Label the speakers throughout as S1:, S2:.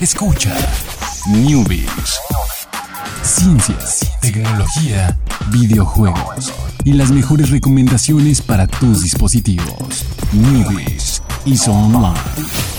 S1: Escucha Newbies. Ciencias, tecnología, videojuegos y las mejores recomendaciones para tus dispositivos. Newbies y Online.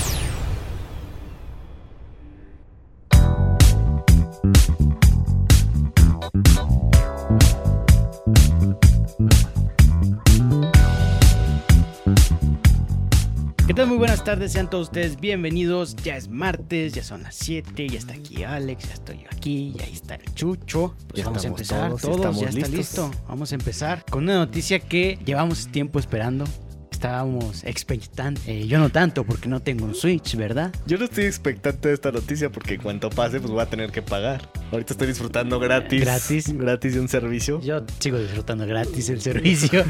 S2: Buenas tardes, sean todos ustedes bienvenidos. Ya es martes, ya son las 7, ya está aquí Alex, ya estoy yo aquí, ya está el Chucho. Pues
S3: Ya
S2: vamos a empezar
S3: todos,
S2: ya está listo. Vamos a empezar con una noticia que llevamos tiempo esperando. Estábamos expectantes. Eh, yo no tanto porque no tengo un Switch, ¿verdad?
S3: Yo no estoy expectante de esta noticia porque en cuanto pase, pues voy a tener que pagar. Ahorita estoy disfrutando gratis.
S2: Gratis.
S3: Gratis de un servicio.
S2: Yo sigo disfrutando gratis el servicio.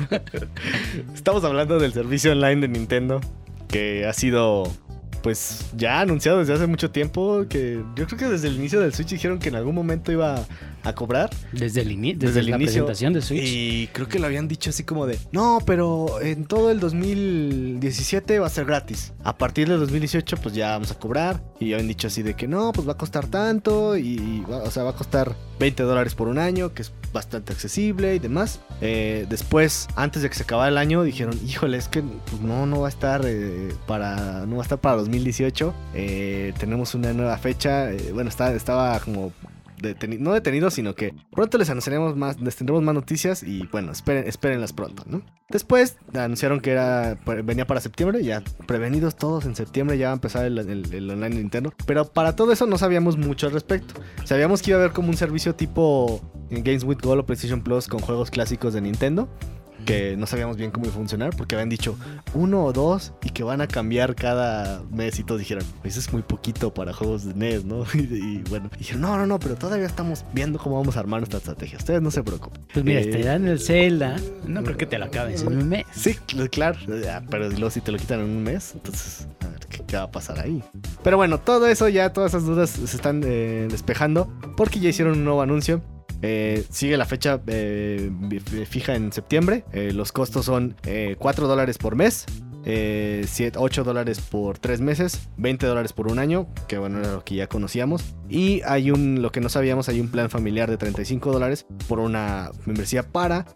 S3: Estamos hablando del servicio online de Nintendo, que ha sido, pues, ya anunciado desde hace mucho tiempo. Que yo creo que desde el inicio del Switch dijeron que en algún momento iba a cobrar.
S2: Desde el, ini- desde
S3: Desde el
S2: la
S3: inicio.
S2: presentación de Switch.
S3: Y creo que lo habían dicho así como de, no, pero en todo el 2017 va a ser gratis. A partir del 2018 pues ya vamos a cobrar. Y habían dicho así de que no, pues va a costar tanto. Y, o sea, va a costar 20 dólares por un año, que es bastante accesible y demás. Eh, después, antes de que se acabara el año, dijeron, híjole, es que pues, no, no va a estar eh, para, no va a estar para 2018. Eh, tenemos una nueva fecha. Bueno, está, estaba como no detenidos, sino que pronto les anunciaremos más, les tendremos más noticias y bueno, esperen, espérenlas pronto, ¿no? Después anunciaron que era venía para septiembre, ya prevenidos todos en septiembre ya va a empezar el, el- el online Nintendo, pero para todo eso no sabíamos mucho al respecto. Sabíamos que iba a haber como un servicio tipo Games with Gold o PlayStation Plus con juegos clásicos de Nintendo. Que no sabíamos bien cómo iba a funcionar porque habían dicho uno o dos y que van a cambiar cada mes y todos dijeron, eso es muy poquito para juegos de NES, ¿no? Y, y bueno, dijeron, no, no, no, pero todavía estamos viendo cómo vamos a armar nuestra estrategia. Ustedes no se preocupen.
S2: Pues mira,
S3: Eh,
S2: te dan el Zelda. No creo que te lo acabes en un mes.
S3: Sí, cl- claro, pero luego si te lo quitan en un mes, entonces, a ver, ¿qué, qué va a pasar ahí? Pero bueno, todo eso ya, todas esas dudas se están eh, despejando porque ya hicieron un nuevo anuncio. Eh, sigue la fecha eh, fija en septiembre. Eh, los costos son eh, 4 dólares por mes. Eh, 7, 8 dólares por 3 meses, 20 dólares por un año, que bueno, era lo que ya conocíamos. Y hay un, lo que no sabíamos, hay un plan familiar de 35 dólares por una membresía para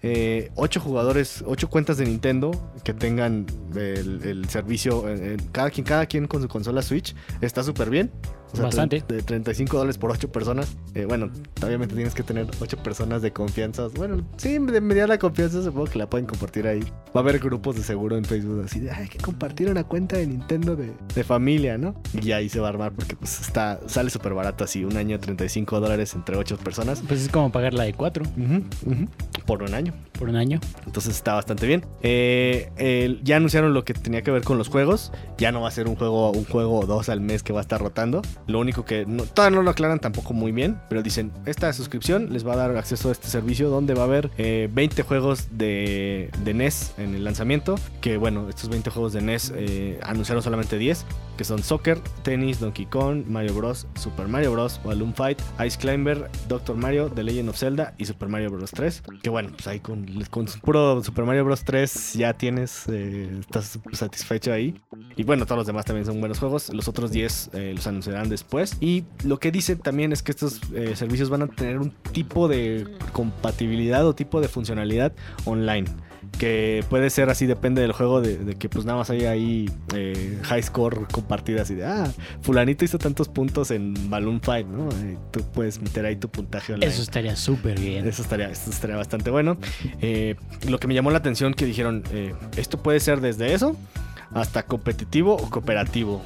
S3: 8 jugadores, 8 cuentas de Nintendo que tengan el, el servicio, cada, quien, cada quien con su consola Switch. Está súper bien. O sea,
S2: Bastante.
S3: De 35 dólares por 8 personas. Eh, bueno, obviamente tienes que tener 8 personas de confianza. Bueno, sí, de mediana confianza supongo que la pueden compartir ahí. Va a haber grupos de seguro en Facebook así de, "Ay, hay que compartir una cuenta de Nintendo de, de familia, ¿no? Y ahí se va a armar porque pues está, sale súper barato así, un año 35 dólares entre 8 personas.
S2: Pues es como pagar la de 4
S3: Ujú, ujú, Por un año.
S2: por un año.
S3: Entonces está bastante bien. Eh, ya anunciaron lo que tenía que ver con los juegos. Ya no va a ser un juego, un juego o dos al mes que va a estar rotando. Lo único que no, todavía no lo aclaran tampoco muy bien. Pero dicen, esta suscripción les va a dar acceso a este servicio donde va a haber eh, 20 juegos de, de NES en el lanzamiento. Que bueno, estos 20 juegos de NES eh, anunciaron solamente 10. Que son Soccer, Tennis, Donkey Kong, Mario Bros, Super Mario Bros, Balloon Fight, Ice Climber, Doctor Mario, The Legend of Zelda y Super Mario Bros 3. Que bueno, pues ahí con, con puro Super Mario Bros 3 ya tienes, eh, estás satisfecho ahí. Y bueno, todos los demás también son buenos juegos. Los otros 10 eh, los anunciarán después. Y lo que dicen también es que estos eh, servicios van a tener un tipo de compatibilidad o tipo de funcionalidad online. Que puede ser así, depende del juego, de, de que pues nada más hay ahí eh, high score compartida así de, ah, fulanito hizo tantos puntos en Balloon Fight, ¿no? Eh, tú puedes meter ahí tu puntaje online.
S2: Eso estaría súper bien.
S3: Eso estaría, eso estaría bastante bueno. Eh, lo que me llamó la atención que dijeron, eh, esto puede ser desde eso hasta competitivo o cooperativo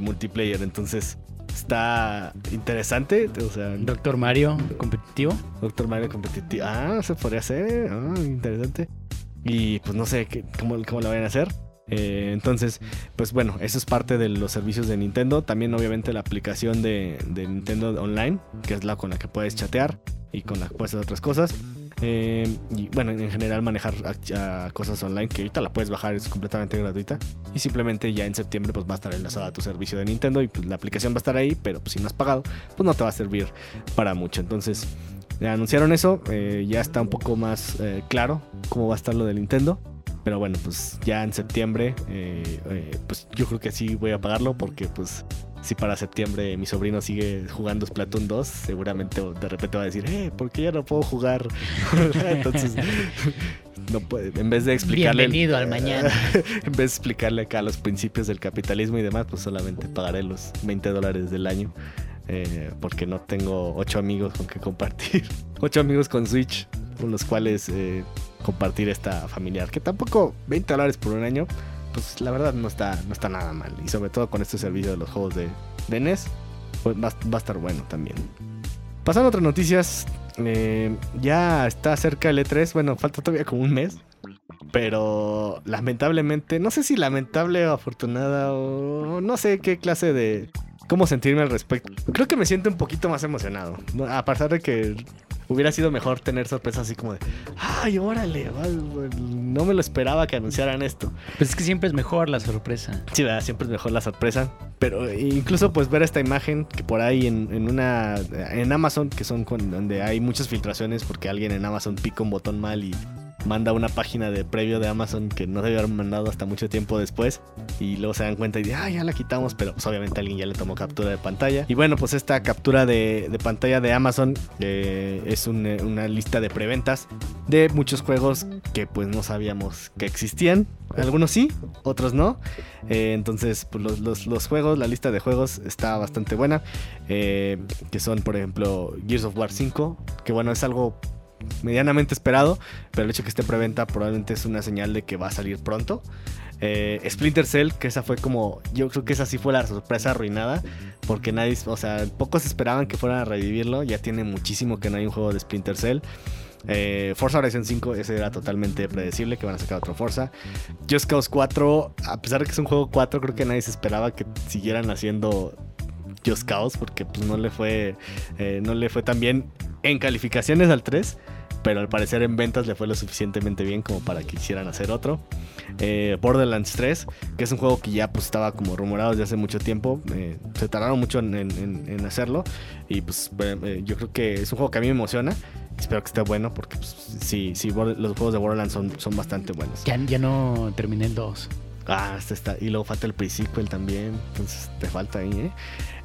S3: multiplayer. Entonces está interesante. O sea,
S2: Doctor Mario competitivo.
S3: Doctor Mario competitivo. Ah, se podría hacer. Ah, interesante. Y pues no sé qué, cómo, cómo lo vayan a hacer. Eh, entonces, pues bueno, eso es parte de los servicios de Nintendo. También obviamente la aplicación de, de Nintendo Online, que es la con la que puedes chatear y con la que puedes hacer otras cosas. Eh, y bueno, en general manejar cosas online que ahorita la puedes bajar, es completamente gratuita. Y simplemente ya en septiembre pues va a estar enlazada a tu servicio de Nintendo y pues la aplicación va a estar ahí, pero pues si no has pagado, pues no te va a servir para mucho. Entonces, anunciaron eso, eh, ya está un poco más eh, claro cómo va a estar lo de Nintendo. Pero bueno, pues ya en septiembre, pues yo creo que sí voy a pagarlo porque pues si para septiembre mi sobrino sigue jugando Splatoon 2, seguramente de repente va a decir, eh, ¿por qué ya no puedo jugar? Entonces, no puede, en vez de explicarle...
S2: Bienvenido al mañana.
S3: en vez de explicarle acá los principios del capitalismo y demás, pues solamente pagaré los 20 dólares del año. eh, porque no tengo ocho amigos con que compartir. ocho amigos con Switch, con los cuales eh, compartir esta familiar. Que tampoco 20 dólares por un año, pues la verdad no está, no está nada mal. Y sobre todo con este servicio de los juegos de, de NES, pues va, va a estar bueno también. Pasando a otras noticias, eh, ya está cerca el E3. Bueno, falta todavía como un mes. Pero lamentablemente, no sé si lamentable o afortunada o no sé qué clase de... cómo sentirme al respecto. Creo que me siento un poquito más emocionado. A pesar de que hubiera sido mejor tener sorpresas así como de... ¡Ay, órale! No me lo esperaba que anunciaran esto.
S2: Pues es que siempre es mejor la sorpresa.
S3: Sí, ¿verdad? siempre es mejor la sorpresa. Pero incluso pues ver esta imagen que por ahí en, en una... En Amazon, que son con- donde hay muchas filtraciones porque alguien en Amazon pica un botón mal y manda una página de previo de Amazon que no se había mandado hasta mucho tiempo después y luego se dan cuenta y dicen, ah, ya la quitamos, pero pues obviamente alguien ya le tomó captura de pantalla. Y bueno, pues esta captura de, pantalla de Amazon eh, es eh, una lista de preventas de muchos juegos que pues no sabíamos que existían. Algunos sí, otros no. Eh, entonces, pues los, juegos, la lista de juegos está bastante buena. que son, por ejemplo, Gears of War 5, que bueno, es algo medianamente esperado, pero el hecho de que esté preventa probablemente es una señal de que va a salir pronto. Eh, Splinter Cell, que esa fue como, yo creo que esa sí fue la sorpresa arruinada, porque nadie, o sea, pocos esperaban que fueran a revivirlo, ya tiene muchísimo que no hay un juego de Splinter Cell. Eh, Forza Horizon 5, ese era totalmente predecible que van a sacar otro Forza. Just Cause 4, a pesar de que es un juego 4, creo que nadie se esperaba que siguieran haciendo Just Cause, porque pues no le fue, eh, no le fue tan bien en calificaciones al 3, pero al parecer en ventas le fue lo suficientemente bien como para que quisieran hacer otro. Eh, Borderlands 3, que es un juego que ya pues estaba como rumorado desde hace mucho tiempo, eh, se tardaron mucho en, en- en- hacerlo y pues eh, yo creo que es un juego que a mí me emociona. Espero que esté bueno porque pues, sí, sí, los juegos de Borderlands son, son bastante buenos.
S2: Ya, ya no terminé el 2.
S3: Ah, este está. Y luego falta el pre-sequel también. Entonces te falta ahí, ¿eh?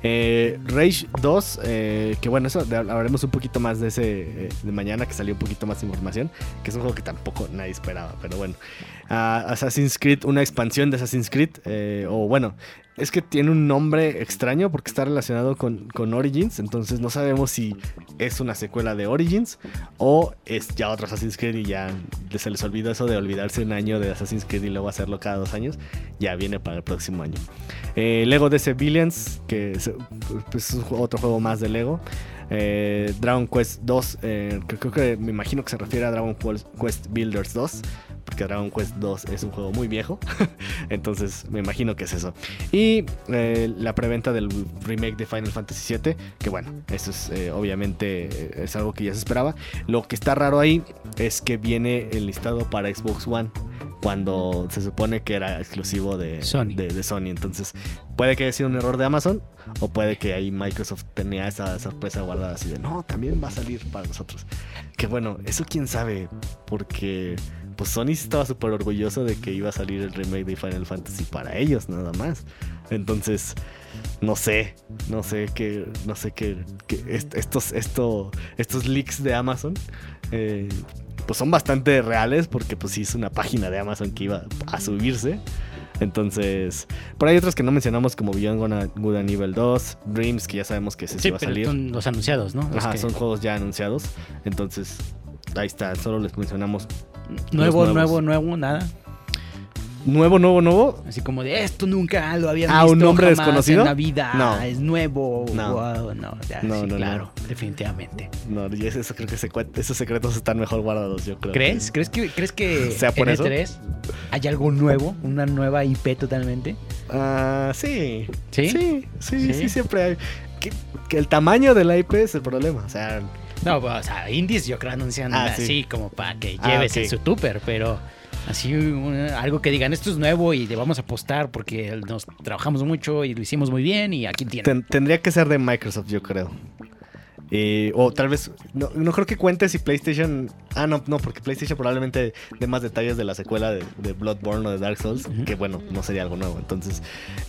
S3: Eh, Rage 2, eh, que bueno, eso hablaremos un poquito más de ese eh, de mañana, que salió un poquito más de información, que es un juego que tampoco nadie esperaba, pero bueno. Ah, Assassin's Creed, una expansión de Assassin's Creed, eh, o bueno, es que tiene un nombre extraño porque está relacionado con, con Origins, entonces no sabemos si es una secuela de Origins o es ya otro Assassin's Creed y ya se les olvidó eso de olvidarse un año de Assassin's Creed y luego hacerlo cada dos años, ya viene para el próximo año. Eh, Lego DC Billions, que es, pues, es otro juego más de Lego. Eh, Dragon Quest 2, eh, que creo que me imagino que se refiere a Dragon Quest Builders 2, porque Dragon Quest 2 es un juego muy viejo, entonces me imagino que es eso. Y eh, la preventa del remake de Final Fantasy VII, que bueno, eso es eh, obviamente eh, es algo que ya se esperaba. Lo que está raro ahí es que viene el listado para Xbox One. Cuando se supone que era exclusivo de
S2: Sony.
S3: de- de Sony. Entonces, puede que haya sido un error de Amazon o puede que ahí Microsoft tenía esa sorpresa guardada así de no, también va a salir para nosotros. Que bueno, eso quién sabe, porque pues Sony estaba súper orgulloso de que iba a salir el remake de Final Fantasy para ellos nada más. Entonces, no sé, no sé qué, no sé qué, qué est- estos, esto, estos leaks de Amazon. eh, pues son bastante reales porque pues sí es una página de Amazon que iba a subirse. Entonces, por ahí otros que no mencionamos como Beyond Good and- Evil 2, Dreams, que ya sabemos que ese sí, va a salir.
S2: son los anunciados, ¿no? Los
S3: Ajá,
S2: que-
S3: son juegos ya anunciados. Entonces, ahí está, solo les mencionamos
S2: nuevo, nuevo, nuevo, nada.
S3: nuevo, nuevo, nuevo.
S2: Así como de esto nunca lo habían
S3: Ah,
S2: visto
S3: ¿un nombre
S2: jamás
S3: desconocido?
S2: en la vida.
S3: No.
S2: Es nuevo.
S3: No.
S2: Wow, no, ya,
S3: No,
S2: sí,
S3: no,
S2: claro, definitivamente.
S3: No, y eso creo que se esos secretos están mejor guardados, yo creo.
S2: ¿Crees? ¿Crees que, ¿crees que
S3: ¿Sea por
S2: en
S3: eso?
S2: E3 hay algo nuevo? ¿Una nueva IP totalmente?
S3: Ah, sí.
S2: ¿Sí?
S3: Sí, sí, sí,
S2: ¿Sí?
S3: siempre hay. Que, que el tamaño de la IP es el problema. O sea,
S2: No, pues, o sea, indies yo creo anuncian
S3: Ah,
S2: así
S3: sí.
S2: como para que
S3: Ah,
S2: lleves
S3: ok.
S2: en su tupper, pero así una- algo que digan esto es nuevo y le vamos a apostar porque nos trabajamos mucho y lo hicimos muy bien y aquí tienen.
S3: ten- tendría que ser de Microsoft, yo creo. Eh, o tal vez, no, no creo que cuente si PlayStation... Ah, no, no, porque PlayStation probablemente dé más detalles de la secuela de, de Bloodborne o de Dark Souls, que bueno, no sería algo nuevo. Entonces,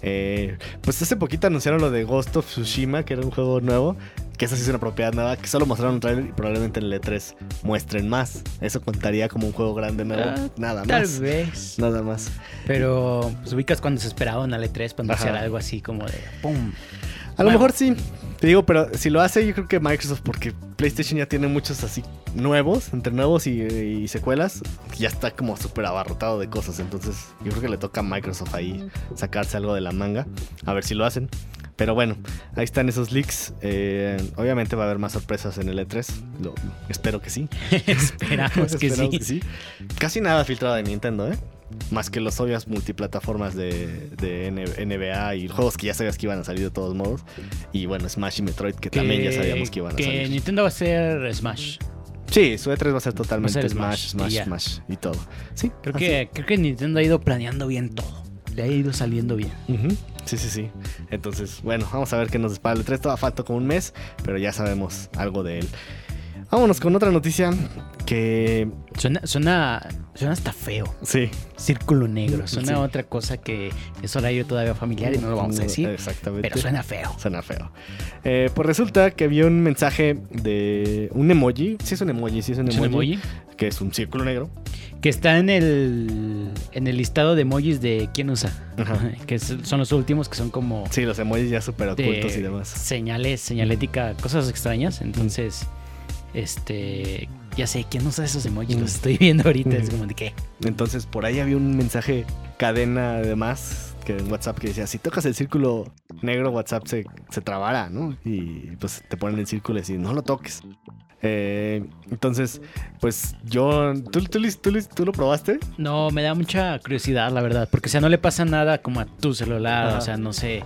S3: eh, pues hace poquito anunciaron lo de Ghost of Tsushima, que era un juego nuevo, que esa sí es una propiedad nueva, que solo mostraron un trailer y probablemente en el E3 muestren más. Eso contaría como un juego grande nuevo.
S2: Ah,
S3: Nada
S2: Tal
S3: más.
S2: vez.
S3: Nada más.
S2: Pero pues ubicas cuando se esperaba en la E3 para anunciar algo así como de ¡pum!
S3: A lo mejor sí. Te digo, pero si lo hace, yo creo que Microsoft, porque PlayStation ya tiene muchos así nuevos, entre nuevos y, y secuelas, ya está como súper abarrotado de cosas. Entonces, yo creo que le toca a Microsoft ahí sacarse algo de la manga. A ver si lo hacen. Pero bueno, ahí están esos leaks. Eh, obviamente va a haber más sorpresas en el E3. Lo- espero que sí.
S2: Esperamos que
S3: Esperamos
S2: sí.
S3: Casi nada filtrado de Nintendo, ¿eh? Más que los obvias multiplataformas de, NBA y juegos que ya sabías que iban a salir de todos modos. Y bueno, Smash y Metroid, que, también ya sabíamos que iban a
S2: que
S3: salir.
S2: Nintendo va a ser Smash.
S3: Sí, su E3 va a ser totalmente
S2: Va a ser
S3: Smash,
S2: Smash,
S3: Smash,
S2: y ya.
S3: Smash y todo. Sí,
S2: Creo
S3: así.
S2: que, creo que Nintendo ha ido planeando bien todo. Le ha ido saliendo bien.
S3: Ujú. Sí, sí, sí. Entonces, bueno, vamos a ver qué nos depara el 3. Todavía falta como un mes, pero ya sabemos algo de él. Vámonos con otra noticia que...
S2: Suena, suena, suena hasta feo.
S3: Sí.
S2: Círculo negro. Suena
S3: Sí.
S2: otra cosa que es horario todavía familiar y no lo vamos a decir.
S3: Exactamente.
S2: Pero suena feo.
S3: Suena feo. Eh, pues resulta que había un mensaje de un emoji. Sí es un emoji, sí es un
S2: ¿Es
S3: emoji.
S2: un emoji?
S3: Que es un círculo negro.
S2: Que está en el, en el listado de emojis de quién usa.
S3: Ajá.
S2: Que es- son los últimos que son como
S3: Sí, los emojis ya súper ocultos y demás.
S2: señales, señalética, cosas extrañas. Entonces, este, ya sé, ¿quién usa esos emojis?
S3: Mm.
S2: Los estoy viendo ahorita. Es como de qué.
S3: Entonces por ahí había un mensaje cadena además que en WhatsApp que decía, si tocas el círculo negro, WhatsApp se, se trabara, ¿no? Y pues te ponen el círculo y decís, no lo toques. Eh, entonces, pues yo, ¿tú, tú, lo- tú tú lo probaste?
S2: No, me da mucha curiosidad, la verdad. Porque, o sea, no le pasa nada como a tu celular.
S3: Ajá.
S2: O sea, no sé.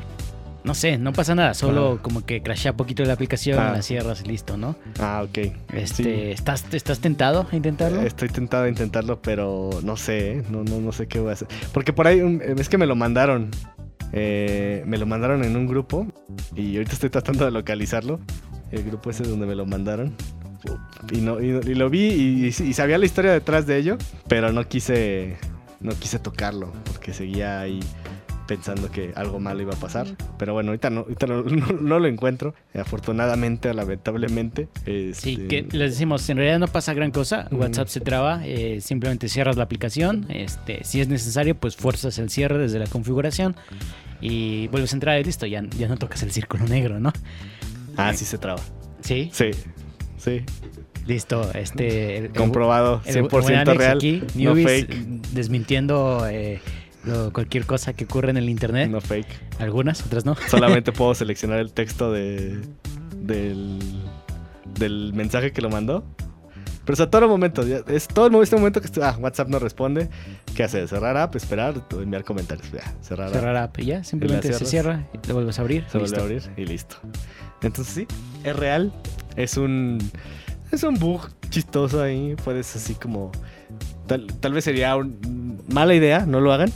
S2: No sé, no pasa nada. Solo como que crashea poquito la aplicación,
S3: Ah.
S2: la cierras y listo, ¿no?
S3: Ah, ok.
S2: Este,
S3: Sí.
S2: ¿estás, ¿Estás tentado a intentarlo?
S3: Estoy tentado a intentarlo, pero no sé, ¿eh? no, no, no sé qué voy a hacer. Porque por ahí es que me lo mandaron. eh, me lo mandaron en un grupo y ahorita estoy tratando de localizarlo. El grupo ese donde me lo mandaron. Y, no, y, y lo vi y, y sabía la historia detrás de ello, pero no quise, no quise tocarlo porque seguía ahí pensando que algo malo iba a pasar. Pero bueno, ahorita no, ahorita no, no- no lo encuentro. Afortunadamente o lamentablemente.
S2: Sí,
S3: este,
S2: que les decimos, en realidad no pasa gran cosa. WhatsApp se traba, eh, simplemente cierras la aplicación. Este, si es necesario, pues fuerzas el cierre desde la configuración y vuelves a entrar y listo, ya, ya no tocas el círculo negro, ¿no?
S3: Ah, sí se traba.
S2: Sí,
S3: Sí, sí.
S2: listo. Este, el- el-
S3: Comprobado,
S2: el- el
S3: 100%
S2: buen Alex
S3: real.
S2: aquí,
S3: no
S2: newbies,
S3: fake.
S2: desmintiendo eh, lo- cualquier cosa que ocurre en el internet.
S3: No fake.
S2: Algunas, otras no.
S3: Solamente puedo seleccionar el texto de, del, del mensaje que lo mandó. Pero o sea, todo el momento, es todo este momento que ah, WhatsApp no responde. ¿Qué hace? Cerrar app, esperar, enviar comentarios. Ya, cerrar app,
S2: Cerrar app y ya, simplemente se cierra y te vuelves a abrir.
S3: se vuelve a abrir y listo. Entonces sí, es real. Es un es un bug chistoso ahí. Puedes así como tal, tal vez sería un- mala idea, no lo hagan.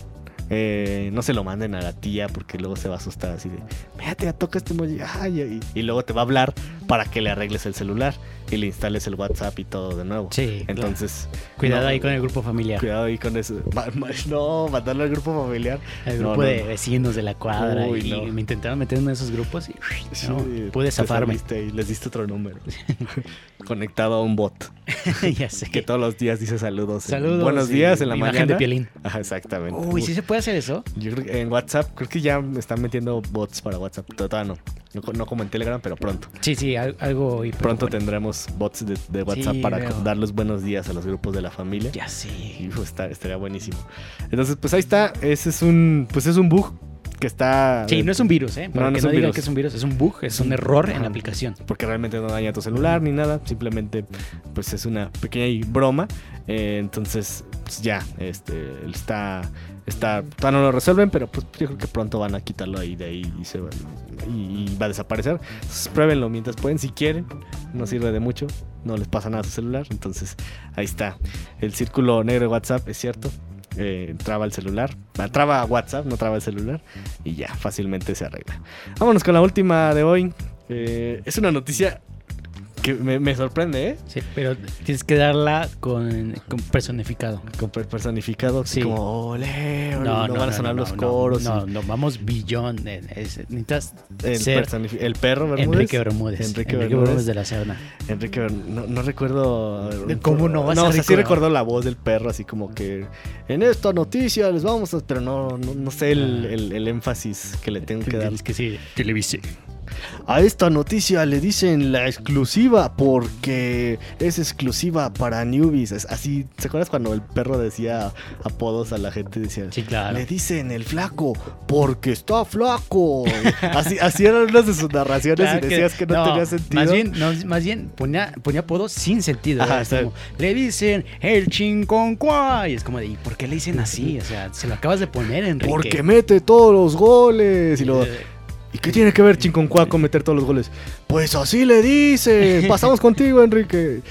S3: Eh, no se lo manden a la tía porque luego se va a asustar así de, fíjate, ya toca este emoji. Y luego te va a hablar para que le arregles el celular y le instales el WhatsApp y todo de nuevo.
S2: Sí, claro.
S3: Entonces,
S2: Cuidado
S3: no,
S2: ahí con el grupo familiar.
S3: Cuidado ahí con eso. No, mandarlo al grupo familiar.
S2: El grupo
S3: no,
S2: de
S3: no.
S2: vecinos de la cuadra.
S3: Uy,
S2: y me intentaron meter en uno de esos grupos y
S3: Sí,
S2: no, pude zafarme.
S3: y les diste otro número. Conectado a un bot.
S2: ya sé.
S3: Que todos los días dice saludos.
S2: Saludos.
S3: Buenos días en la
S2: imagen
S3: mañana.
S2: de piolín.
S3: Ajá, exactamente.
S2: Uy, ¿sí se puede hacer eso?
S3: Yo creo que en WhatsApp, creo que ya me están metiendo bots para WhatsApp. Todavía no. No, co- no como en Telegram, pero pronto.
S2: Sí, sí, al- algo.
S3: Pronto
S2: bueno,
S3: tendremos bots de, de WhatsApp
S2: Sí,
S3: para
S2: veo.
S3: dar los buenos días a los grupos de la familia.
S2: Ya sé.
S3: Y pues, está, estaría buenísimo. Entonces, pues ahí está. Ese es un, pues es un bug que está.
S2: Sí, no es un virus, ¿eh? Para
S3: No, no
S2: que
S3: es
S2: no
S3: un
S2: digan
S3: virus.
S2: que es un virus, es un bug, es un error en la aplicación.
S3: porque realmente no daña tu celular ni nada, simplemente pues es una pequeña broma. Eh, entonces, pues ya, este está está todavía no lo resuelven, pero pues yo creo que pronto van a quitarlo ahí de ahí y se va, y, va a desaparecer. Entonces, pruébenlo mientras pueden si quieren, no sirve de mucho, no les pasa nada a su celular, entonces ahí está. El círculo negro de WhatsApp es cierto. eh, traba el celular, ah, traba WhatsApp, no traba el celular y ya fácilmente se arregla. Vámonos con la última de hoy. Eh, es una noticia que me, me sorprende, ¿eh?
S2: Sí, pero tienes que darla con, con personificado.
S3: Con per- personificado,
S2: Sí.
S3: como ole, ole, no, van a sonar los coros. y-
S2: No, no, vamos billón. eh, es- necesitas
S3: el,
S2: ser
S3: el perro Bermúdez.
S2: Enrique Bermúdez.
S3: Enrique Bermúdez.
S2: Bermúdez de la Serna.
S3: Enrique, Ber- no, no recuerdo.
S2: ¿De cómo no vas
S3: No,
S2: a
S3: o sea, sí recuerdo la voz del perro, así como que en esta noticia les vamos a. Pero no, no, no sé el, el- el énfasis que le tengo que dar.
S2: Es que sí.
S3: A esta noticia le dicen la exclusiva porque es exclusiva para newbies. Es así, ¿se acuerdas cuando el perro decía apodos a la gente? Decía,
S2: Sí, claro.
S3: le dicen el flaco porque está flaco. así, así eran unas de sus narraciones
S2: Claro
S3: y decías que, no, tenía sentido.
S2: Más bien, no, más bien ponía, ponía apodos sin sentido.
S3: Ajá,
S2: como, le dicen el chinconcuá. Y es como de, ¿y por qué le dicen así? O sea, se lo acabas de poner, Enrique.
S3: Porque mete todos los goles. Y luego,
S2: Eh,
S3: ¿y qué tiene que ver Chinconcuá con meter todos los goles? Pues así le dicen. Pasamos contigo, Enrique.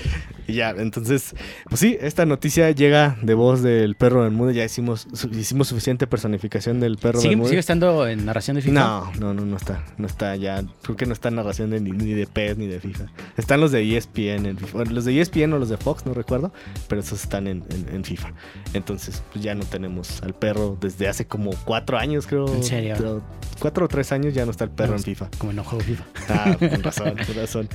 S3: Y ya, entonces, pues sí, esta noticia llega de voz del perro Bermúdez. Ya hicimos, su- hicimos suficiente personificación del perro
S2: ¿sigue, estando en narración de FIFA?
S3: No, no, no, no está. No está ya. Creo que no está en narración de, ni, ni de PES ni de FIFA. Están los de ESPN. En FIFA. Los de ESPN o los de Fox, no recuerdo. Pero esos están en, en- en FIFA. Entonces, pues ya no tenemos al perro desde hace como cuatro años, creo.
S2: ¿En serio?
S3: Creo- Cuatro o tres años ya no está el perro
S2: No,
S3: en FIFA.
S2: Como no juego FIFA.
S3: Ah, con razón, con razón.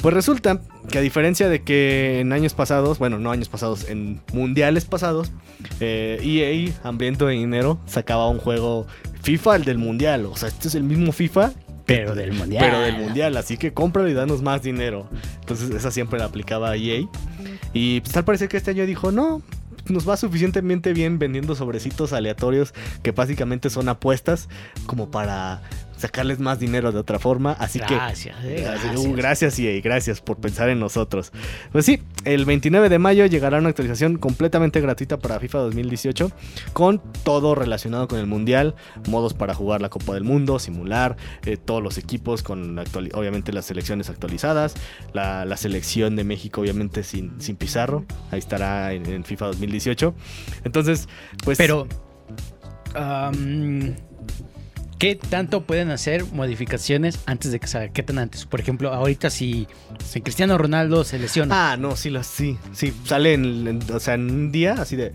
S3: Pues resulta que a diferencia de que en años pasados, bueno, no años pasados, en mundiales pasados, eh, EA, hambriento de dinero, sacaba un juego FIFA, el del mundial. O sea, este es el mismo FIFA,
S2: Pero del mundial.
S3: pero del mundial. Así que cómpralo y danos más dinero. Entonces, esa siempre la aplicaba EA. Y pues tal parece que este año dijo, no. Nos va suficientemente bien vendiendo sobrecitos aleatorios que básicamente son apuestas como para sacarles más dinero de otra forma. Así que
S2: Gracias, eh,
S3: Gracias,
S2: gracias.
S3: uh, gracias por pensar en nosotros. Pues sí, el 29 de mayo llegará una actualización completamente gratuita para FIFA 2018 con todo relacionado con el Mundial, modos para jugar la Copa del Mundo, simular, eh, todos los equipos con obviamente las selecciones actualizadas, la, la selección de México obviamente sin, sin Pizarro, ahí estará en, en FIFA 2018. Entonces, pues...
S2: Pero, ¿qué tanto pueden hacer modificaciones antes de que? ¿Qué tan antes? Por ejemplo, ahorita si, si Cristiano Ronaldo se lesiona.
S3: Ah, no, sí, lo- sí, sí, sale en, en- o sea, en un día, así de...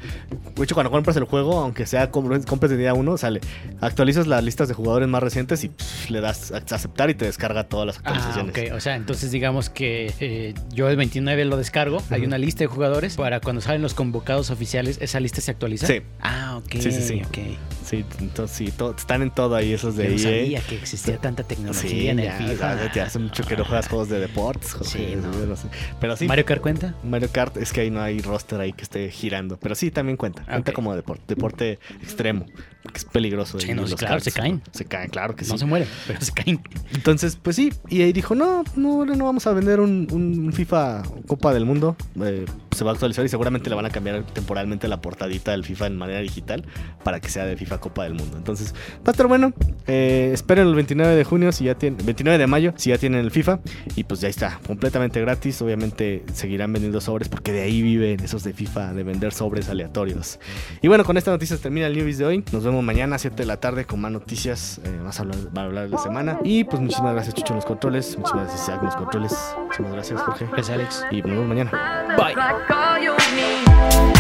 S3: De hecho, cuando compras el juego, aunque sea com- compres de día uno, sale. Actualizas las listas de jugadores más recientes y pff, le das a aceptar y te descarga todas las
S2: Ah,
S3: actualizaciones.
S2: ok. O sea, entonces digamos que eh, yo el 29 lo descargo. Hay una lista de jugadores. Para cuando salen los convocados oficiales, ¿esa lista se actualiza?
S3: Sí.
S2: Ah, ok.
S3: Sí, sí, sí.
S2: ok.
S3: Sí, entonces sí, to- están en todo ahí esos de
S2: Yo no
S3: EA.
S2: sabía que existía tanta tecnología
S3: Sí,
S2: en el
S3: ya,
S2: FIFA.
S3: ya, ya hace mucho que no juegas juegos de deportes,
S2: Sí, no.
S3: no sé. Pero sí,
S2: ¿Mario Kart cuenta?
S3: Mario Kart es que ahí no hay roster ahí que esté girando. Pero sí, también cuenta. Cuenta como deporte, deporte extremo. Que es peligroso.
S2: Sí, no,
S3: los
S2: claro, se caen.
S3: Se caen, claro que
S2: No
S3: sí.
S2: se mueren, pero se caen.
S3: Entonces, pues sí, y ahí dijo, no, no, no vamos a vender un, un FIFA Copa del Mundo. Eh, se va a actualizar y seguramente le van a cambiar temporalmente la portadita del FIFA en manera digital para que sea de FIFA Copa del Mundo. Entonces, va a estar bueno. Eh, esperen el 29 de junio, si ya tienen, 29 de mayo, si ya tienen el FIFA. Y pues ya está, completamente gratis. Obviamente seguirán vendiendo sobres porque de ahí viven esos de FIFA, de vender sobres aleatorios. Y bueno, con esta noticia se termina el Newbies de hoy. Nos vemos mañana a 7 de la tarde con más noticias. Eh, más a hablar, va a hablar de la semana. Y pues muchísimas gracias, Chucho, en los controles. Muchísimas gracias, Isaac, en los controles. Muchísimas gracias, Jorge.
S2: Gracias, Alex.
S3: Y nos vemos mañana.
S2: Bye.
S4: call you me.